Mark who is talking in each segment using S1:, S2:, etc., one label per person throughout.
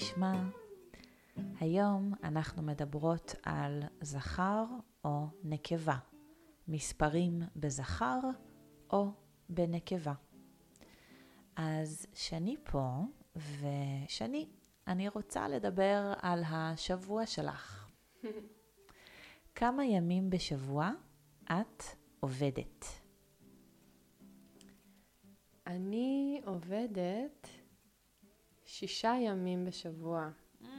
S1: נשמע? היום אנחנו מדברות על זכר או נקבה, מספרים בזכר או בנקבה. אז שני פה, ושני, אני רוצה לדבר על השבוע שלך. כמה ימים בשבוע את עובדת?
S2: אני עובדת שישה ימים בשבוע.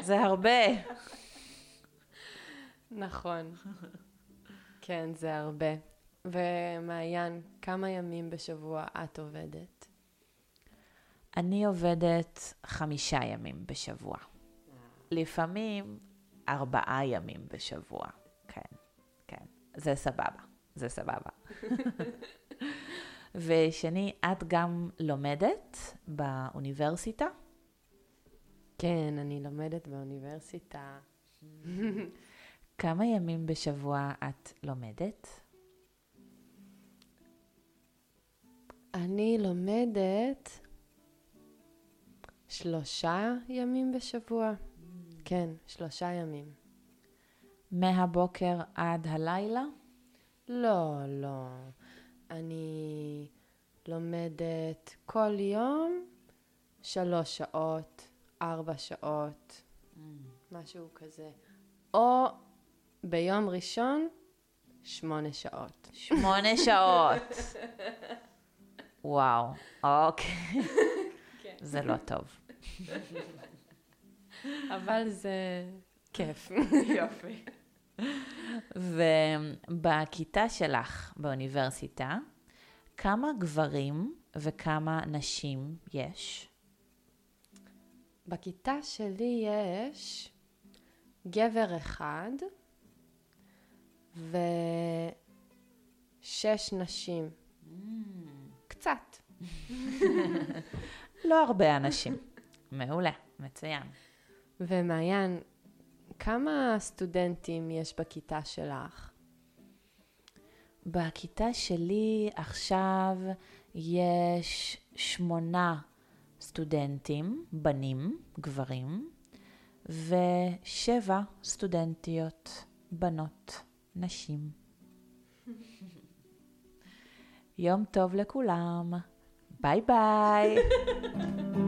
S1: זה הרבה.
S2: נכון. כן, זה הרבה. ומעיין, כמה ימים בשבוע את עובדת?
S1: אני עובדת חמישה ימים בשבוע. לפעמים ארבעה ימים בשבוע. כן, כן. זה סבבה. זה סבבה. ושני, את גם לומדת באוניברסיטה?
S2: כן, אני לומדת באוניברסיטה.
S1: כמה ימים בשבוע את לומדת?
S2: אני לומדת שלושה ימים בשבוע. כן, שלושה ימים.
S1: מהבוקר עד הלילה?
S2: לא, לא. אני לומדת כל יום שלוש שעות, ארבע שעות, mm. משהו כזה. או ביום ראשון, שמונה שעות.
S1: שמונה שעות. וואו, אוקיי. כן. זה לא טוב.
S2: אבל זה כיף.
S1: יופי. ובכיתה שלך באוניברסיטה, כמה גברים וכמה נשים יש?
S2: בכיתה שלי יש גבר אחד ושש נשים. Mm. קצת.
S1: לא הרבה אנשים. מעולה, מצוין.
S2: ומעיין, כמה סטודנטים יש בכיתה שלך?
S1: בכיתה שלי עכשיו יש שמונה סטודנטים, בנים, גברים, ושבע סטודנטיות, בנות, נשים. יום טוב לכולם. ביי ביי.